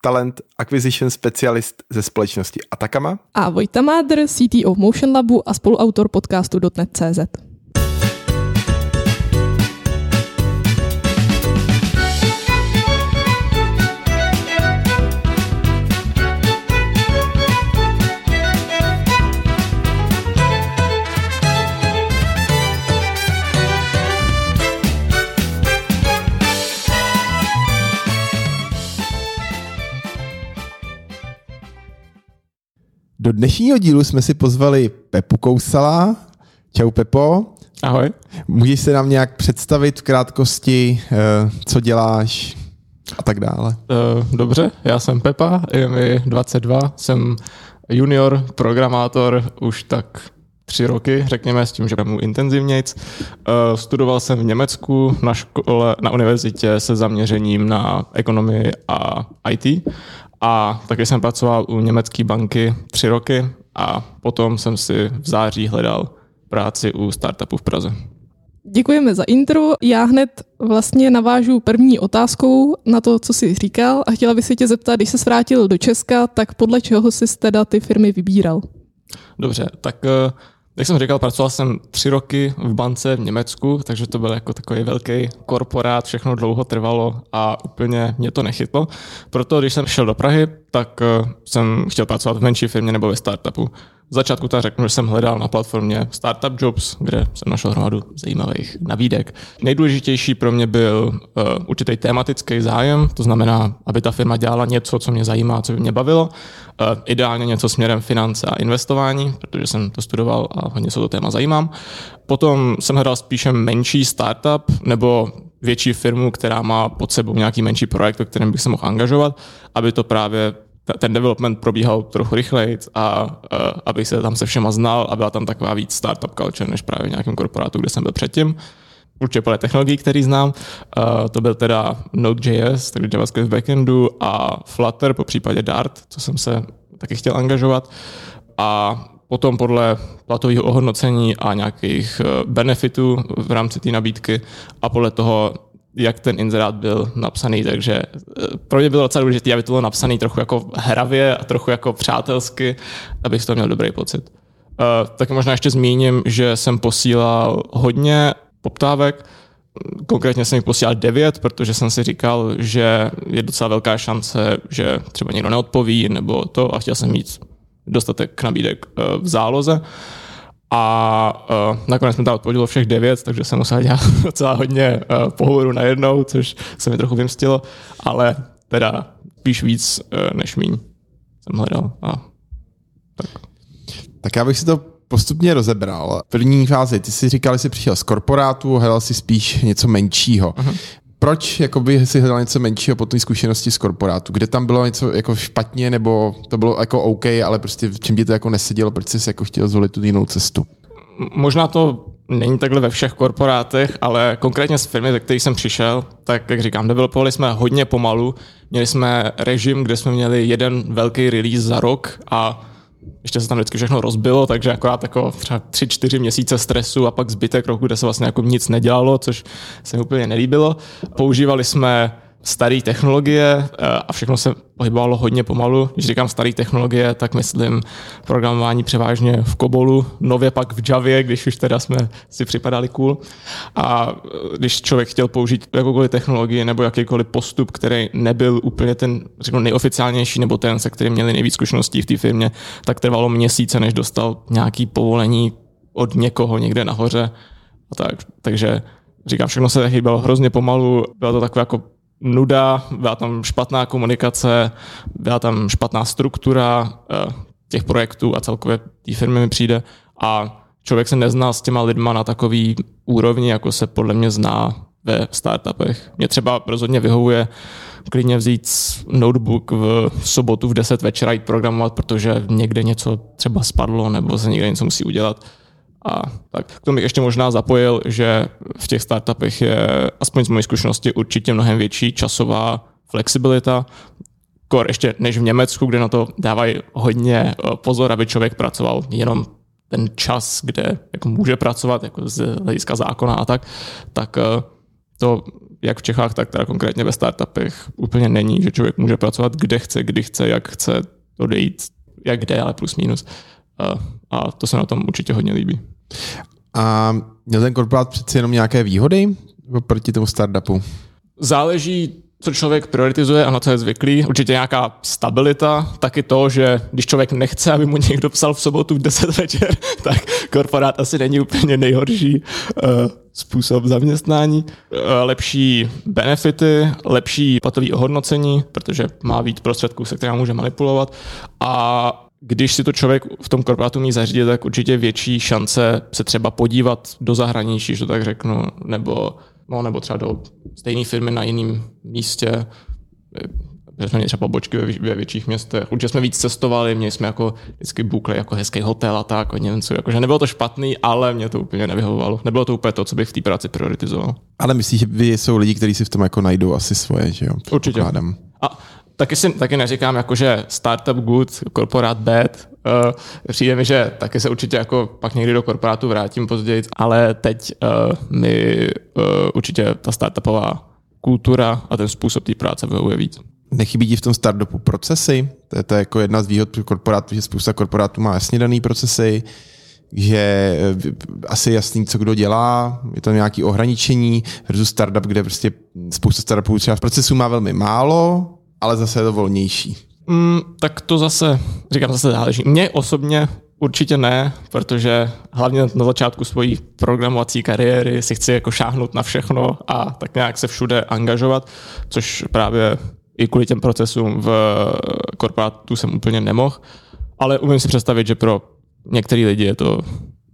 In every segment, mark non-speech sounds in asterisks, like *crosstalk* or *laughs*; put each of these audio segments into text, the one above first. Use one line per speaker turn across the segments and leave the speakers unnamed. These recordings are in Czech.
talent acquisition specialist ze společnosti Atakama.
A Vojta Mádr, CTO Motion Labu a spoluautor podcastu .NET.cz.
Do dnešního dílu jsme si pozvali Pepu Kousala. Čau Pepo.
Ahoj.
Můžeš se nám nějak představit v krátkosti, eh, co děláš a tak dále?
Eh, dobře, já jsem Pepa, je mi 22, jsem junior programátor už tak tři roky, řekněme, s tím, že mu intenzivnějc. Eh, studoval jsem v Německu na škole, na univerzitě se zaměřením na ekonomii a IT a taky jsem pracoval u německé banky tři roky a potom jsem si v září hledal práci u startupu v Praze.
Děkujeme za intro. Já hned vlastně navážu první otázkou na to, co jsi říkal a chtěla bych se tě zeptat, když se vrátil do Česka, tak podle čeho jsi teda ty firmy vybíral?
Dobře, tak uh, jak jsem říkal, pracoval jsem tři roky v bance v Německu, takže to byl jako takový velký korporát, všechno dlouho trvalo a úplně mě to nechytlo. Proto, když jsem šel do Prahy, tak eh, jsem chtěl pracovat v menší firmě nebo ve startupu. V začátku tak řeknu, že jsem hledal na platformě Startup Jobs, kde jsem našel hromadu zajímavých nabídek. Nejdůležitější pro mě byl uh, určitý tematický zájem, to znamená, aby ta firma dělala něco, co mě zajímá, co by mě bavilo. Uh, ideálně něco směrem finance a investování, protože jsem to studoval a hodně se to téma zajímám. Potom jsem hledal spíše menší startup nebo větší firmu, která má pod sebou nějaký menší projekt, ve kterém bych se mohl angažovat, aby to právě ten development probíhal trochu rychleji a uh, abych se tam se všema znal a byla tam taková víc startup culture než právě v nějakém korporátu, kde jsem byl předtím. Určitě podle technologií, který znám, uh, to byl teda Node.js, takže JavaScript v backendu a Flutter, po případě Dart, co jsem se taky chtěl angažovat. A potom podle platového ohodnocení a nějakých benefitů v rámci té nabídky a podle toho, jak ten inzerát byl napsaný, takže eh, pro mě bylo docela důležité, aby to bylo napsaný trochu jako hravě a trochu jako přátelsky, abych toho měl dobrý pocit. Uh, taky možná ještě zmíním, že jsem posílal hodně poptávek, konkrétně jsem jich posílal devět, protože jsem si říkal, že je docela velká šance, že třeba někdo neodpoví nebo to a chtěl jsem mít dostatek nabídek uh, v záloze. A uh, nakonec mi tam odpovědělo všech devět, takže jsem musel dělat *laughs* docela hodně uh, pohovorů najednou, což se mi trochu vymstilo, ale teda spíš víc uh, než míň jsem hledal. A, tak.
tak já bych si to postupně rozebral. V první fázi, ty si říkal, že jsi přišel z korporátu, hledal si spíš něco menšího. Uh-huh proč jakoby si hledal něco menšího po té zkušenosti z korporátu? Kde tam bylo něco jako špatně, nebo to bylo jako OK, ale prostě v čem ti to jako nesedělo, proč jsi jako chtěl zvolit tu jinou cestu?
Možná to není takhle ve všech korporátech, ale konkrétně z firmy, ze které jsem přišel, tak jak říkám, developovali jsme hodně pomalu. Měli jsme režim, kde jsme měli jeden velký release za rok a ještě se tam vždycky všechno rozbilo, takže akorát jako třeba tři, čtyři měsíce stresu a pak zbytek roku, kde se vlastně jako nic nedělalo, což se mi úplně nelíbilo. Používali jsme staré technologie eh, a všechno se pohybovalo hodně pomalu. Když říkám staré technologie, tak myslím programování převážně v Kobolu, nově pak v Javě, když už teda jsme si připadali cool. A eh, když člověk chtěl použít jakoukoliv technologii nebo jakýkoliv postup, který nebyl úplně ten řeknu, nejoficiálnější nebo ten, se kterým měli nejvíc zkušeností v té firmě, tak trvalo měsíce, než dostal nějaký povolení od někoho někde nahoře. A tak, takže říkám, všechno se hýbalo hrozně pomalu, bylo to takové jako nuda, byla tam špatná komunikace, byla tam špatná struktura eh, těch projektů a celkově té firmy mi přijde a člověk se nezná s těma lidma na takový úrovni, jako se podle mě zná ve startupech. Mě třeba rozhodně vyhovuje klidně vzít notebook v sobotu v 10 večera jít programovat, protože někde něco třeba spadlo nebo se někde něco musí udělat A tak k tomu bych ještě možná zapojil, že v těch startupech je, aspoň z mojí zkušenosti, určitě mnohem větší časová flexibilita, kor ještě než v Německu, kde na to dávají hodně eh, pozor, aby člověk pracoval jenom ten čas, kde jako může pracovat jako z hlediska zákona a tak, tak eh, to jak v Čechách, tak teda konkrétně ve startupech úplně není, že člověk může pracovat kde chce, kdy chce, jak chce odejít, jak kde, ale plus minus. A, to se na tom určitě hodně líbí.
A měl ten korporát přeci jenom nějaké výhody proti tomu startupu?
Záleží, co člověk prioritizuje a na co je zvyklý. Určitě nějaká stabilita, taky to, že když člověk nechce, aby mu někdo psal v sobotu v 10 večer, *laughs* tak korporát asi není úplně nejhorší uh, způsob zaměstnání. Uh, lepší benefity, lepší platový ohodnocení, protože má víc prostředků, se kterými může manipulovat a když si to člověk v tom korporátu mí zařídit, tak určitě větší šance se třeba podívat do zahraničí, že to tak řeknu, nebo no, nebo třeba do stejné firmy na jiném místě, že jsme měli třeba pobočky ve, ve větších městech. Určitě jsme víc cestovali, měli jsme jako vždycky bukle, jako hezký hotel a tak, něco, jakože nebylo to špatný, ale mě to úplně nevyhovovalo. Nebylo to úplně to, co bych v té práci prioritizoval.
Ale myslíš, že vy jsou lidi, kteří si v tom jako najdou asi svoje, že jo?
Určitě. A taky, si, taky neříkám, jako, že startup good, korporát bad. Uh, přijde mi, že taky se určitě jako pak někdy do korporátu vrátím později, ale teď uh, mi uh, určitě ta startupová kultura a ten způsob té práce vyhovuje víc.
Nechybí ti v tom startupu procesy? To je, to jako jedna z výhod korporátu, že spousta korporátů má jasně daný procesy, že asi jasný, co kdo dělá, je to nějaké ohraničení versus startup, kde prostě spousta startupů třeba v procesu má velmi málo, ale zase je to volnější.
Mm, tak to zase, říkám, zase záleží. Mně osobně určitě ne, protože hlavně na začátku svojí programovací kariéry si chci jako šáhnout na všechno a tak nějak se všude angažovat, což právě i kvůli těm procesům v korporátu jsem úplně nemohl, ale umím si představit, že pro některé lidi je to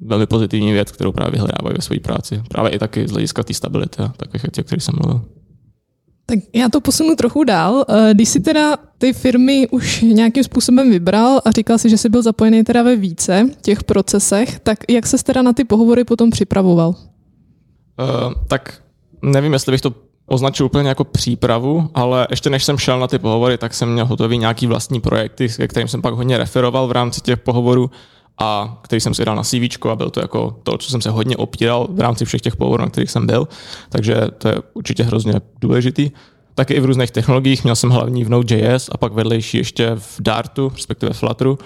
velmi pozitivní věc, kterou právě vyhledávají ve své práci. Právě i taky z hlediska té stability a takových věcí, o kterých jsem mluvil.
Tak já to posunu trochu dál. Eh, když si teda ty firmy už nějakým způsobem vybral a říkal si, že jsi byl zapojený teda ve více těch procesech, tak jak se teda na ty pohovory potom připravoval?
Uh, tak nevím, jestli bych to označil úplně jako přípravu, ale ještě než jsem šel na ty pohovory, tak jsem měl hotový nějaký vlastní projekty, ke kterým jsem pak hodně referoval v rámci těch pohovorů a který jsem si dal na CV a byl to jako to, co jsem se hodně opíral v rámci všech těch pohovorů, na kterých jsem byl. Takže to je určitě hrozně důležitý. Taky i v různých technologiích. Měl jsem hlavní v Node.js a pak vedlejší ještě v Dartu, respektive Flutteru,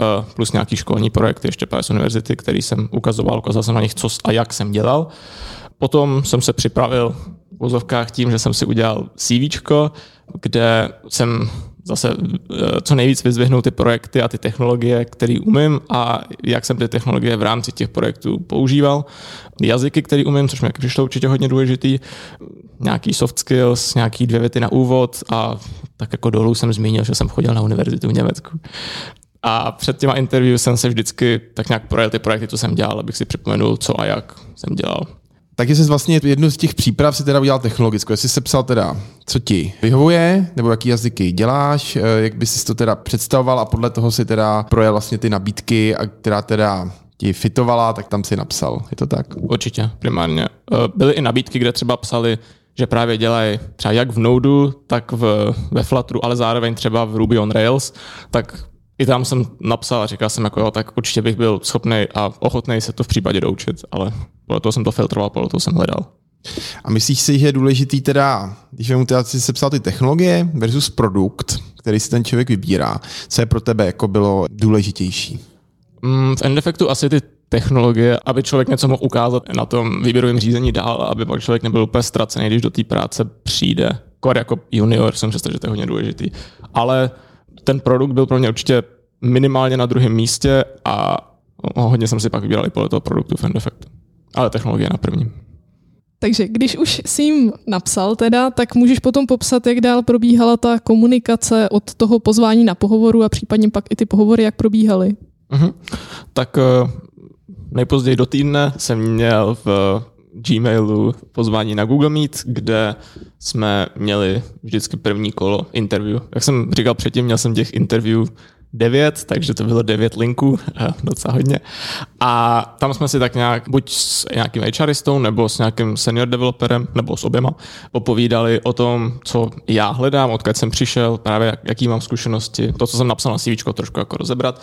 eh, plus nějaký školní projekt ještě Python University, který jsem ukazoval, ukázal jsem na nich, co a jak jsem dělal. Potom jsem se připravil v vozovkách tím, že jsem si udělal CV, kde jsem zase eh, co nejvíc vyzvihnout ty projekty a ty technologie, které umím a jak jsem ty technologie v rámci těch projektů používal. Jazyky, které umím, což mi přišlo určitě hodně důležitý, nějaký soft skills, nějaký dvě věty na úvod a tak jako dolů jsem zmínil, že jsem chodil na univerzitu v Německu. A před těma interview jsem se vždycky tak nějak projel ty projekty, co jsem dělal, abych si připomenul, co a jak jsem dělal.
Tak jsi vlastně jednu z těch příprav si teda udělal technologickou. Jestli se psal teda, co ti vyhovuje, nebo jaký jazyky děláš, eh, jak bys si to teda představoval a podle toho si teda projel vlastně ty nabídky, a která teda ti fitovala, tak tam si napsal. Je to tak?
Určitě, primárně. Eh, byly i nabídky, kde třeba psali, že právě dělají třeba jak v Node, tak v, ve Flutteru, ale zároveň třeba v Ruby on Rails, tak i tam jsem napsal a říkal jsem, jako jo, tak určitě bych byl schopný a ochotný se to v případě doučit, ale podle toho jsem to filtroval, podle toho jsem hledal.
A myslíš si, že je důležitý teda, když mu teda si sepsal ty technologie versus produkt, který si ten člověk vybírá, co je pro tebe jako bylo důležitější?
Mm, v Endeffectu asi ty technologie, aby člověk něco mohl ukázat na tom výběrovém řízení dál, aby pak člověk nebyl úplně ztracený, když do té práce přijde. Kor jako junior jsem přestal, že to je hodně důležitý. Ale ten produkt byl pro mě určitě minimálně na druhém místě a hodně jsem si pak vybíral i podle toho produktu v Effect. Ale technologie na prvním.
Takže když už jsi jim napsal teda, tak můžeš potom popsat, jak dál probíhala ta komunikace od toho pozvání na pohovoru a případně pak i ty pohovory, jak probíhaly.
Uh-huh. Tak uh, nejpozději do týdne jsem měl v Gmailu pozvání na Google Meet, kde jsme měli vždycky první kolo interview. Jak jsem říkal předtím, měl jsem těch interview devět, takže to bylo devět linků, *laughs* docela hodně. A tam jsme si tak nějak, buď s nějakým HRistou, nebo s nějakým senior developerem, nebo s oběma, popovídali o tom, co já hledám, odkud jsem přišel, právě jaký mám zkušenosti, to, co jsem napsal na CV, trošku jako rozebrat.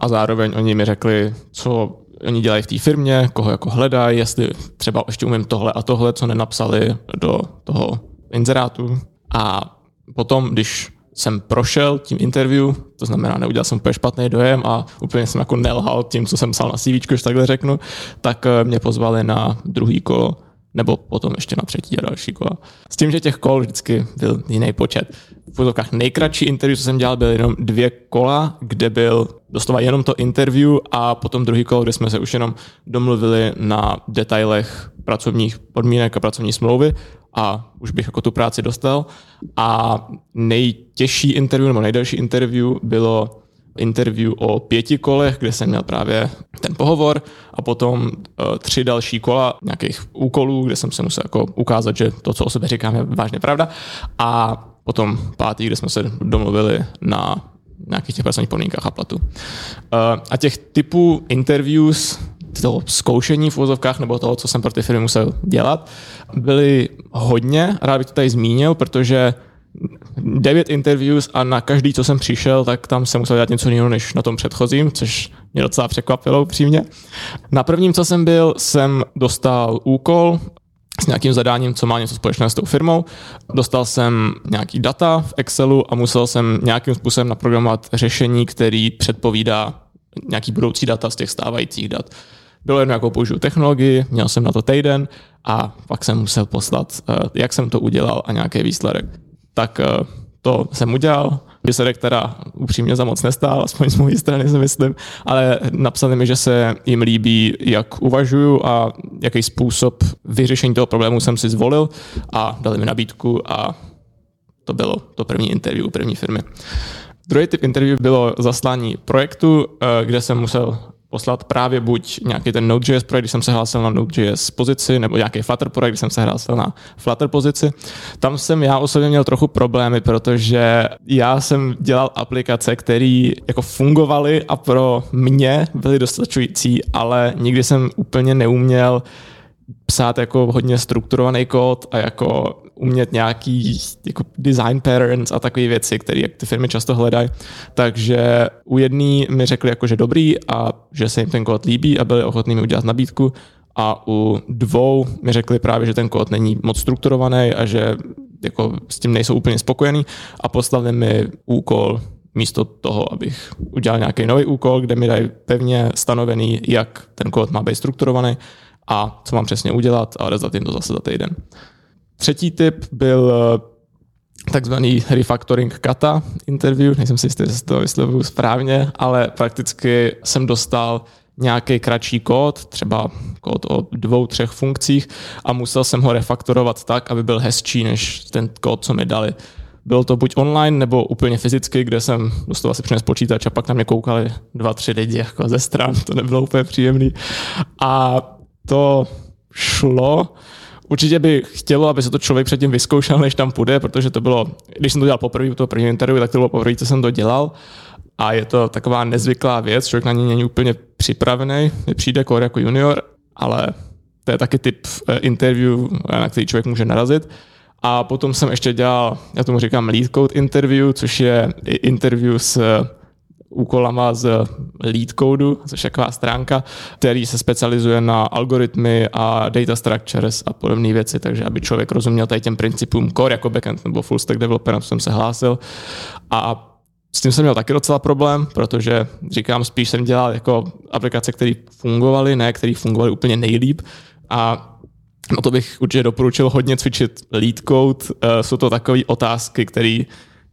A zároveň oni mi řekli, co oni dělají v té firmě, koho jako hledají, jestli třeba ještě umím tohle a tohle, co nenapsali do toho inzerátu. A potom, když jsem prošel tím interview, to znamená, neudělal jsem úplně špatný dojem a úplně jsem jako nelhal tím, co jsem psal na CV, když takhle řeknu, tak eh, mě pozvali na druhý kolo nebo potom ještě na třetí a další kola. S tím, že těch kol vždycky byl jiný počet. V fotovkách nejkratší interview, co jsem dělal, byly jenom dvě kola, kde byl doslova jenom to interview a potom druhý kolo, kde jsme se už jenom domluvili na detailech pracovních podmínek a pracovní smlouvy a už bych jako tu práci dostal. A nejtěžší interview nebo nejdelší interview bylo interview o pěti kolech, kde jsem měl právě ten pohovor a potom uh, tři další kola nějakých úkolů, kde jsem se musel jako ukázat, že to, co o sebe říkám, je vážně pravda. A potom pátý, kde jsme se domluvili na nějakých těch pracovních podmínkách a platu. Uh, a těch typů interviews, toho zkoušení v úvozovkách nebo toho, co jsem pro ty firmy musel dělat, byly hodně. Rád bych to tady zmínil, protože devět interviews a na každý, co jsem přišel, tak tam jsem musel dělat něco jiného než na tom předchozím, což mě docela překvapilo upřímně. Na prvním, co jsem byl, jsem dostal úkol s nějakým zadáním, co má něco společného s tou firmou. Dostal jsem nějaký data v Excelu a musel jsem nějakým způsobem naprogramovat řešení, který předpovídá nějaký budoucí data z těch stávajících dat. Bylo jedno, jakou použiju technologii, měl jsem na to týden a pak jsem musel poslat, eh, jak jsem to udělal a nějaký výsledek tak eh, to jsem udělal. Výsledek teda upřímně za moc nestál, aspoň z mojí strany si myslím, ale napsali mi, že se jim líbí, jak uvažuju a jaký způsob vyřešení toho problému jsem si zvolil a dali mi nabídku a to bylo to první interview u první firmy. Druhý typ interview bylo zaslání projektu, eh, kde jsem musel poslat právě buď nějaký ten Node.js projekt, když jsem se hlásil na Node.js pozici, nebo nějaký Flutter projekt, když jsem se hlásil na Flutter pozici. Tam jsem já osobně měl trochu problémy, protože já jsem dělal aplikace, které jako fungovaly a pro mě byly dostačující, ale nikdy jsem úplně neuměl psát jako hodně strukturovaný kód a jako umět nějaký jako design patterns a takové věci, které ty firmy často hledají. Takže u jedné mi řekli jako, že dobrý a že se jim ten kód líbí a byli ochotní mi udělat nabídku a u dvou mi řekli právě, že ten kód není moc strukturovaný a že jako s tím nejsou úplně spokojený a poslali mi úkol místo toho, abych udělal nějaký nový úkol, kde mi dají pevně stanovený, jak ten kód má být strukturovaný a co mám přesně udělat a odezvat jim to zase za týden. Třetí typ byl eh, takzvaný refactoring kata interview, nejsem si jistý, jestli to vyslovuju správně, ale prakticky jsem dostal nějaký kratší kód, třeba kód o dvou, třech funkcích a musel jsem ho refaktorovat tak, aby byl hezčí než ten kód, co mi dali. Bylo to buď online nebo úplně fyzicky, kde jsem dostal si přines počítač a pak na mě koukali dva, tři lidi jako ze stran, to nebylo úplně příjemný. A to šlo, Určitě by chtělo, aby se to člověk předtím vyzkoušel, než tam půjde, protože to bylo, když jsem to dělal poprvé, to první interview, tak to bylo poprvé, co jsem to dělal. A je to taková nezvyklá věc, člověk na ní není úplně připravený, přijde kor jako junior, ale to je taky typ eh, interview, na který člověk může narazit. A potom jsem ještě dělal, já tomu říkám lead code interview, což je interview s úkolama z lead code, což je taková stránka, který se specializuje na algoritmy a data structures a podobné věci, takže aby člověk rozuměl tady těm principům core jako backend nebo full stack developer, na to jsem se hlásil. A s tím jsem měl taky docela problém, protože říkám, spíš jsem dělal jako aplikace, které fungovaly, ne které fungovaly úplně nejlíp. A No to bych určitě doporučil hodně cvičit lead code. Eh, jsou to takové otázky, které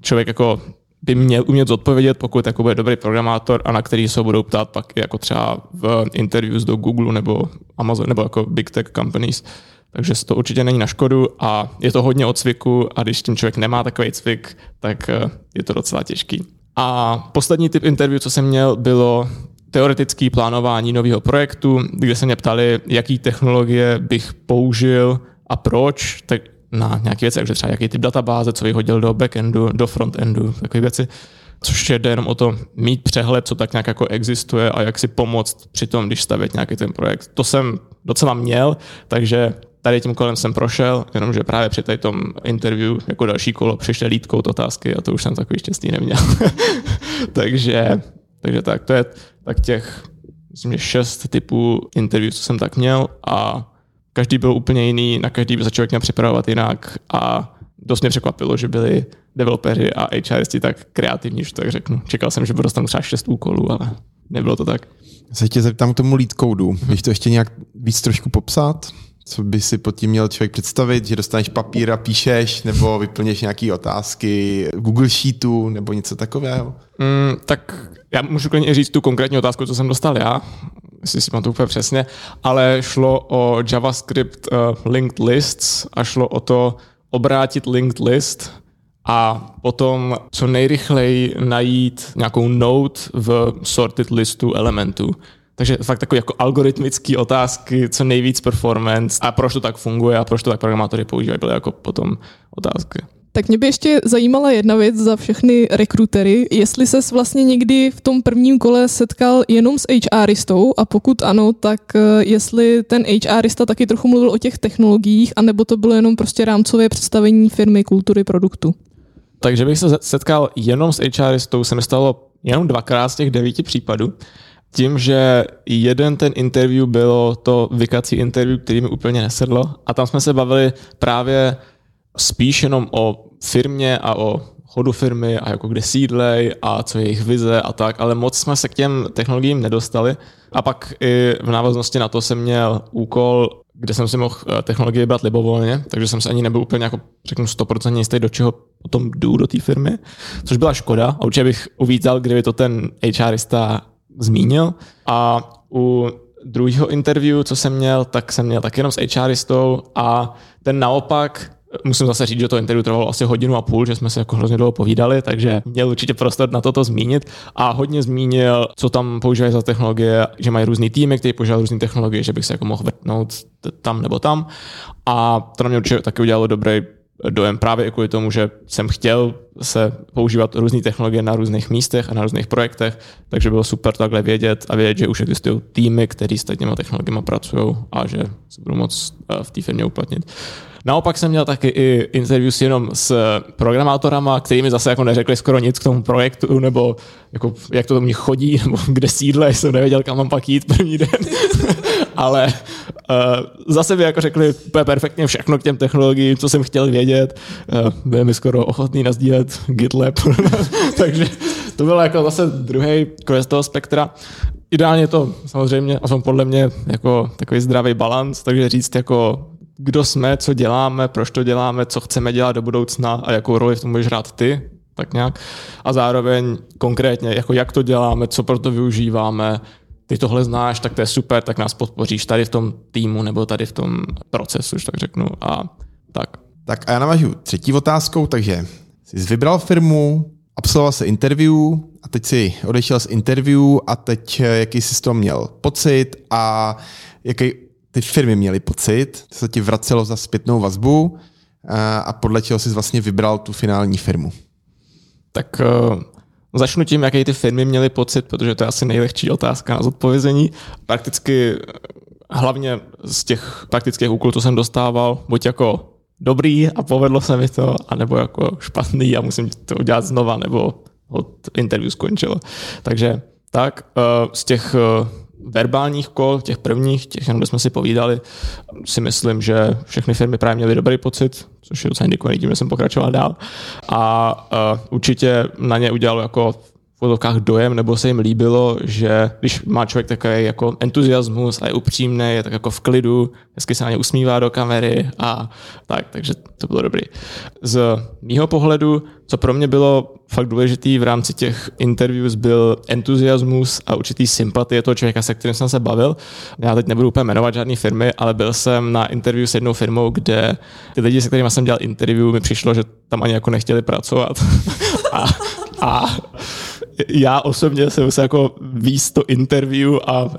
člověk jako by měl umět zodpovědět, pokud jako bude dobrý programátor a na který se budou ptát pak jako třeba v interviews do Google nebo Amazon nebo jako big tech companies. Takže to určitě není na škodu a je to hodně od cviku a když tím člověk nemá takový cvik, tak eh, je to docela těžký. A poslední typ interview, co jsem měl, bylo teoretické plánování nového projektu, kde se mě ptali, jaký technologie bych použil a proč, tak na nějaké věci, takže třeba jaký typ databáze, co vyhodil do backendu, do frontendu, takové věci. což jde jenom o to mít přehled, co tak nějak jako existuje a jak si pomoct při tom, když stavět nějaký ten projekt. To jsem docela měl, takže tady tím kolem jsem prošel, jenomže právě při tom interview jako další kolo přišly lítkou otázky a to už jsem takový štěstí neměl. *laughs* takže, takže tak, to je tak těch myslím, šest typů interview, co jsem tak měl a každý byl úplně jiný, na každý by se člověk měl připravovat jinak a dost mě překvapilo, že byli developeři a HRisti tak kreativní, že tak řeknu. Čekal jsem, že budu dostat třeba šest úkolů, ale nebylo to tak.
Se tě zeptám k tomu lead codu. Víš to ještě nějak víc trošku popsat? Co by si pod tím měl člověk představit, že dostaneš papír a píšeš, nebo vyplněš nějaké otázky Google Sheetu, nebo něco takového?
Mm, tak já můžu klidně říct tu konkrétní otázku, co jsem dostal já, jestli si to úplně přesně, ale šlo o JavaScript uh, linked lists a šlo o to obrátit linked list a potom co nejrychleji najít nějakou node v sorted listu elementů. Takže fakt takové jako algoritmické otázky, co nejvíc performance a proč to tak funguje a proč to tak programátory používají, byly jako potom otázky.
Tak mě by ještě zajímala jedna věc za všechny rekrutery, jestli ses vlastně někdy v tom prvním kole setkal jenom s HRistou a pokud ano, tak eh, jestli ten HRista taky trochu mluvil o těch technologiích, anebo to bylo jenom prostě rámcové představení firmy, kultury, produktu.
Takže bych se setkal jenom s HRistou, se mi stalo jenom dvakrát z těch devíti případů. Tím, že jeden ten interview bylo to vykací interview, který mi úplně nesedlo a tam jsme se bavili právě spíš jenom o firmě a o chodu firmy a jako kde sídlej a co je jejich vize a tak, ale moc jsme se k těm technologiím nedostali. A pak i v návaznosti na to jsem měl úkol, kde jsem si mohl eh, technologie brát libovolně, takže jsem se ani nebyl úplně jako, řeknu, 100% jistý, do čeho potom jdu do té firmy, což byla škoda a určitě bych uvítal, kdyby to ten HRista zmínil. A u druhého interview, co jsem měl, tak jsem měl tak jenom s HRistou a ten naopak Musím zase říct, že to interview trvalo asi hodinu a půl, že jsme se jako hrozně dlouho povídali, takže měl určitě prostor na toto zmínit a hodně zmínil, co tam používají za technologie, že mají různý týmy, které používají různé technologie, že bych se jako mohl vrtnout tam nebo tam. A to na mě určitě taky udělalo dobrý dojem právě kvůli tomu, že jsem chtěl se používat různé technologie na různých místech a na různých projektech, takže bylo super takhle vědět a vědět, že už existují týmy, které s těmi technologiemi pracují a že se budou moct eh, v té firmě uplatnit. Naopak jsem měl taky i interview jenom s programátorama, kteří mi zase jako neřekli skoro nic k tomu projektu, nebo jako, jak to do mě chodí, *laughs* nebo kde sídle, jsem nevěděl, kam mám pak jít první den. *laughs* Ale uh, zase by jako řekli perfektně všechno k těm technologiím, co jsem chtěl vědět. Uh, byli mi skoro ochotný nazdílet GitLab. *laughs* Takže to bylo jako zase druhý quest toho spektra. Ideálně to samozřejmě, aspoň podle mě, jako takový zdravý balans, takže říct jako kdo jsme, co děláme, proč to děláme, co chceme dělat do budoucna a jakou roli v tom budeš hrát ty, tak nějak. A zároveň konkrétně, jako jak to děláme, co pro to využíváme, ty tohle znáš, tak to je super, tak nás podpoříš tady v tom týmu nebo tady v tom procesu, už tak řeknu. A tak.
Tak a já navažu třetí otázkou, takže jsi vybral firmu, absolvoval se interview a teď si odešel z interview a teď eh, jaký jsi z toho měl pocit a jaký ty firmy měly pocit, to se ti vracelo za zpětnou vazbu a, a podle čeho jsi vlastně vybral tu finální firmu?
Tak uh, začnu tím, jaké ty firmy měly pocit, protože to je asi nejlehčí otázka na zodpovězení. Prakticky eh, hlavně z těch praktických úkolů, co jsem dostával, buď jako dobrý a povedlo se mi to, anebo jako špatný a musím to udělat znova, nebo od interview skončilo. Takže tak, uh, z těch uh, verbálních kol, těch prvních, těch, kde jsme si povídali, si myslím, že všechny firmy právě měly dobrý pocit, což je docela indikovaný tím, že jsem pokračoval dál. A uh, určitě na ně udělalo jako fotovkách dojem, nebo se jim líbilo, že když má člověk takový jako entuziasmus a je upřímný, je tak jako v klidu, hezky se na ně usmívá do kamery a tak, takže to bylo dobrý. Z mýho pohledu, co pro mě bylo fakt důležitý v rámci těch interviews, byl entuziasmus a určitý sympatie toho člověka, se kterým jsem se bavil. Já teď nebudu úplně jmenovat žádné firmy, ale byl jsem na interview s jednou firmou, kde ty lidi, se kterými jsem dělal interview, mi přišlo, že tam ani jako nechtěli pracovat. *laughs* a, a já osobně jsem se jako víc to interview a,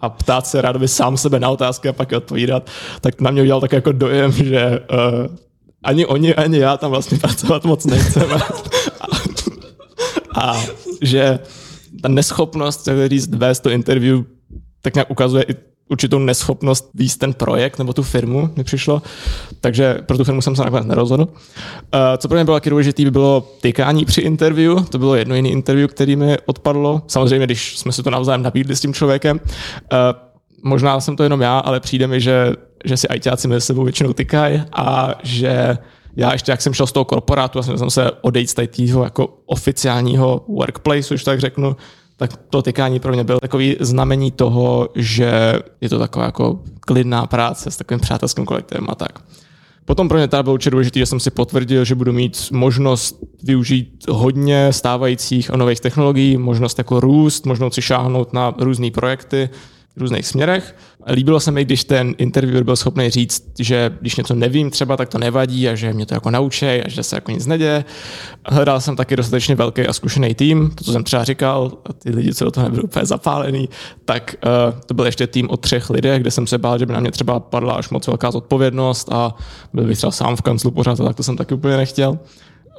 a ptát se rád by sám sebe na otázky a pak je odpovídat, tak na mě udělal tak jako dojem, že uh, ani oni, ani já tam vlastně pracovat moc nechceme. a, A že ta neschopnost, říct, vést to interview, tak nějak ukazuje i určitou neschopnost víc ten projekt nebo tu firmu mi přišlo, takže pro tu firmu jsem se nakonec nerozhodl. Eh, co pro mě bylo taky důležité, by bylo tykání při interview, to bylo jedno jiné interview, který mi odpadlo, samozřejmě, když jsme si to navzájem nabídli s tím člověkem. Eh, možná jsem to jenom já, ale přijde mi, že, že si ITáci mezi sebou většinou tykají a že já ještě, jak jsem šel z toho korporátu a jsem se odejít z toho jako oficiálního workplace, už tak řeknu, tak to tykání pro mě bylo takový znamení toho, že je to taková jako klidná práce s takovým přátelským kolektivem a tak. Potom pro mě teda bylo určitě důležité, že jsem si potvrdil, že budu mít možnost využít hodně stávajících a nových technologií, možnost jako růst, možnost si šáhnout na různé projekty, různých směrech. Líbilo se mi, když ten interviewer byl schopný říct, že když něco nevím třeba, tak to nevadí a že mě to jako naučí a že se jako nic neděje. Hledal jsem taky dostatečně velký a zkušený tým, to, co jsem třeba říkal, a ty lidi, co do toho nebyli úplně zapálený, tak uh, to byl ještě tým o třech lidech, kde jsem se bál, že by na mě třeba padla až moc velká zodpovědnost a byl bych třeba sám v kanclu pořád, a tak to jsem taky úplně nechtěl.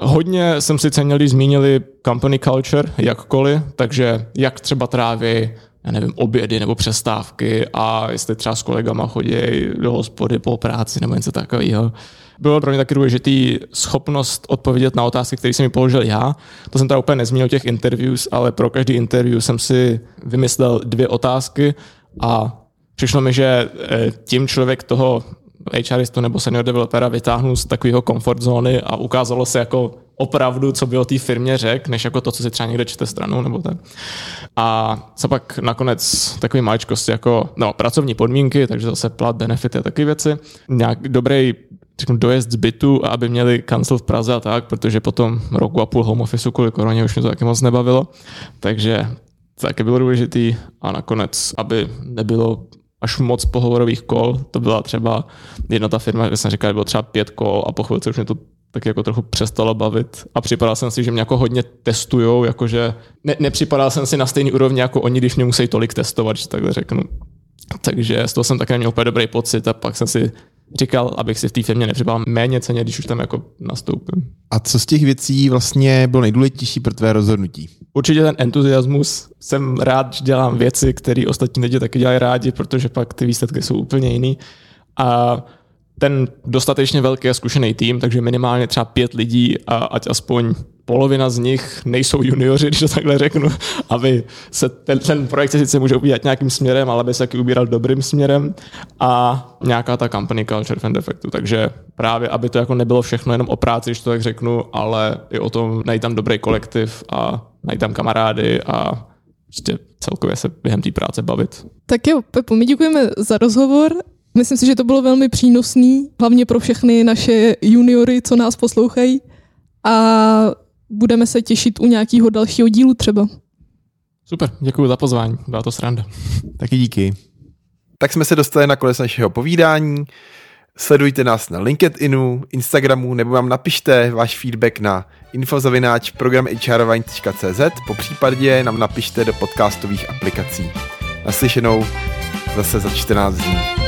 Hodně jsem si cenil, když zmínili company culture, jakkoliv, takže jak třeba tráví já nevím, obědy nebo přestávky a jestli třeba s kolegama chodí do hospody po práci nebo něco takového. Bylo pro mě taky důležitý schopnost odpovědět na otázky, které jsem mi položil já. To jsem teda úplně nezmínil těch interviews, ale pro každý interview jsem si vymyslel dvě otázky a přišlo mi, že eh, tím člověk toho HRistu nebo senior developera vytáhnu z takového comfort zóny a ukázalo se jako opravdu, co by o té firmě řekl, než jako to, co si třeba někde čte stranou nebo tak. A co pak nakonec takový maličkosti jako no, pracovní podmínky, takže zase plat, benefity a takové věci. Nějak dobrý řeknu, dojezd z bytu, aby měli kancel v Praze a tak, protože potom roku a půl home office kvůli koroně už mě to taky moc nebavilo. Takže to taky bylo důležitý a nakonec, aby nebylo až moc pohovorových kol. To byla třeba jedna ta firma, kde jsem říkal, že bylo třeba pět kol a po chvilce už mě to tak jako trochu přestalo bavit a připadal jsem si, že mě jako hodně testujou, jakože ne, nepřipadal jsem si na stejný úrovni jako oni, když mě musí tolik testovat, že takhle řeknu. Takže z toho jsem také měl úplně dobrý pocit a pak jsem si říkal, abych si v té firmě nepřipadal méně ceně, když už tam jako nastoupím.
A co z těch věcí vlastně bylo nejdůležitější pro tvé rozhodnutí?
Určitě ten entuziasmus. Jsem rád, že dělám věci, které ostatní lidi taky dělají rádi, protože pak ty výsledky jsou úplně jiný. A ten dostatečně velký a zkušený tým, takže minimálně třeba pět lidí a ať aspoň polovina z nich nejsou junioři, *laughs* když to takhle řeknu, aby se ten, ten projekt se sice může ubírat nějakým směrem, ale aby se taky ubíral dobrým směrem a nějaká ta company culture fan defectu. Takže právě, aby to jako nebylo všechno jenom o práci, když to tak řeknu, ale i o tom najít tam dobrý kolektiv a najít tam kamarády a prostě celkově se během té práce bavit.
Tak jo, Pepo, my děkujeme za rozhovor Myslím si, že to bylo velmi přínosný, hlavně pro všechny naše juniory, co nás poslouchají. A budeme se těšit u nějakého dalšího dílu třeba.
Super, děkuji za pozvání, byla to sranda.
Taky díky. Tak jsme se dostali na konec našeho povídání. Sledujte nás na LinkedInu, Instagramu nebo vám napište váš feedback na infozavináč programhrvine.cz po případě nám napište do podcastových aplikací. Naslyšenou zase za 14 dní.